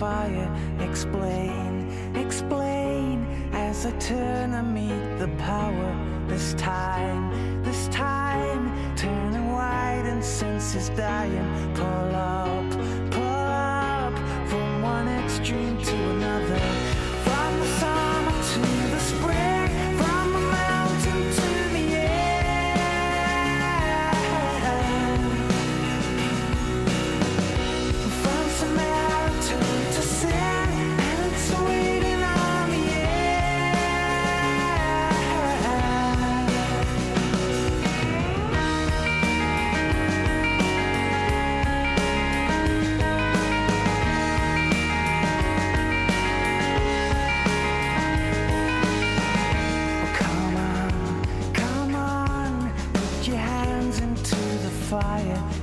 fire. Explain, explain as I turn, I meet the power. This time, this time, turning white and senses dying. Pull up.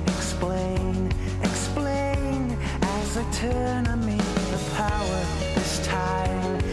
Explain, explain as I turn on me the power this time.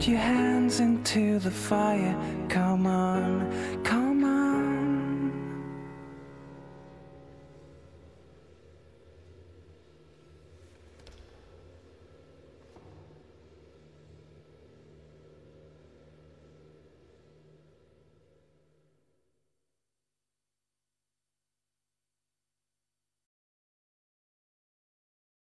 Put your hands into the fire, come on, come